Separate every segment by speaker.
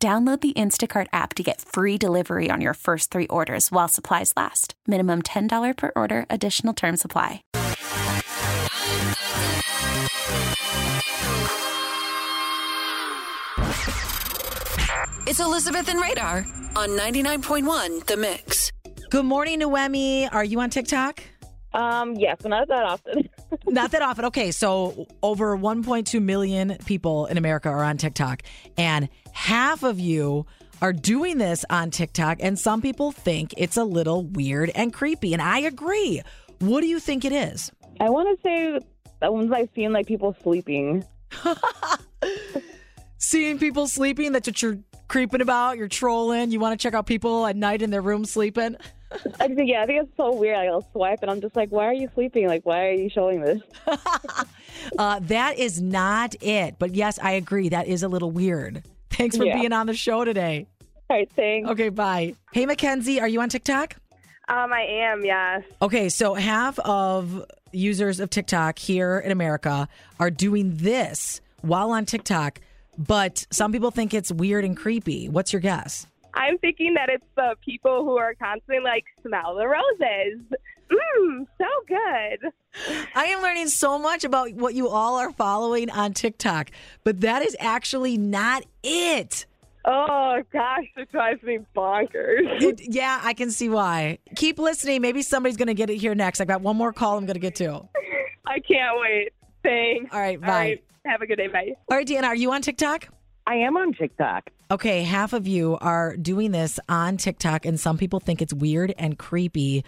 Speaker 1: Download the Instacart app to get free delivery on your first three orders while supplies last. Minimum $10 per order, additional term supply.
Speaker 2: It's Elizabeth and Radar on 99.1 The Mix.
Speaker 3: Good morning, Noemi. Are you on TikTok?
Speaker 4: Um, yes, but not that often.
Speaker 3: Not that often. Okay, so over 1.2 million people in America are on TikTok, and half of you are doing this on TikTok, and some people think it's a little weird and creepy, and I agree. What do you think it is?
Speaker 4: I want to say the ones I've seen, like people sleeping.
Speaker 3: Seeing people sleeping, that's what you're creeping about, you're trolling, you want to check out people at night in their room sleeping.
Speaker 4: I think, yeah, I think it's so weird. Like, I'll swipe, and I'm just like, why are you sleeping? Like, why are you showing this?
Speaker 3: Uh, that is not it. But yes, I agree. That is a little weird. Thanks for
Speaker 4: Yeah.
Speaker 3: being on the show today.
Speaker 4: All right, thanks.
Speaker 3: Okay, bye. Hey, Mackenzie, are you on TikTok?
Speaker 4: Um, I am, yes.
Speaker 3: Okay, so half of users of TikTok here in America are doing this while on TikTok, but some people think it's weird and creepy. What's your guess?
Speaker 4: I'm thinking that it's the people who are constantly like, smell the roses. Mmm, so good.
Speaker 3: I am learning so much about what you all are following on TikTok, but that is actually not it.
Speaker 4: Oh, gosh, it drives me bonkers.
Speaker 3: It- yeah, I can see why. Keep listening. Maybe somebody's going to get it here next. I got one more call I'm going to get to.
Speaker 4: I can't wait. Thanks.
Speaker 3: All right, bye.
Speaker 4: All right, have a good day. Bye.
Speaker 3: All right, Deanna, are you on TikTok?
Speaker 5: I am on TikTok.
Speaker 3: Okay, half of you are doing this on TikTok, and some people think it's weird and creepy.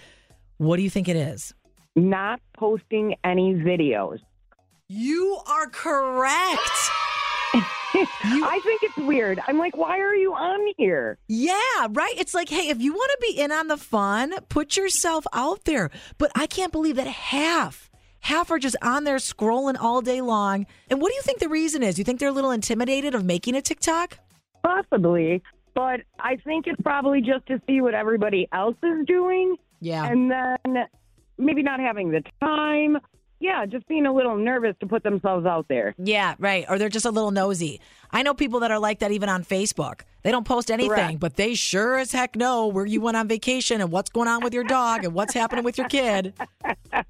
Speaker 3: What do you think it is?
Speaker 5: Not posting any videos.
Speaker 3: You are correct.
Speaker 5: I think it's weird. I'm like, why are you on here?
Speaker 3: Yeah, right. It's like, hey, if you want to be in on the fun, put yourself out there. But I can't believe that half, half are just on there scrolling all day long. And what do you think the reason is? You think they're a little intimidated of making a TikTok?
Speaker 5: Possibly. But I think it's probably just to see what everybody else is doing
Speaker 3: Yeah.
Speaker 5: and then maybe not having the time. Yeah, just being a little nervous to put themselves out there.
Speaker 3: Yeah, right. Or they're just a little nosy. I know people that are like that even on Facebook. They don't post anything,
Speaker 5: Correct.
Speaker 3: but they sure as heck know where you went on vacation and what's going on with your dog and what's happening with your kid.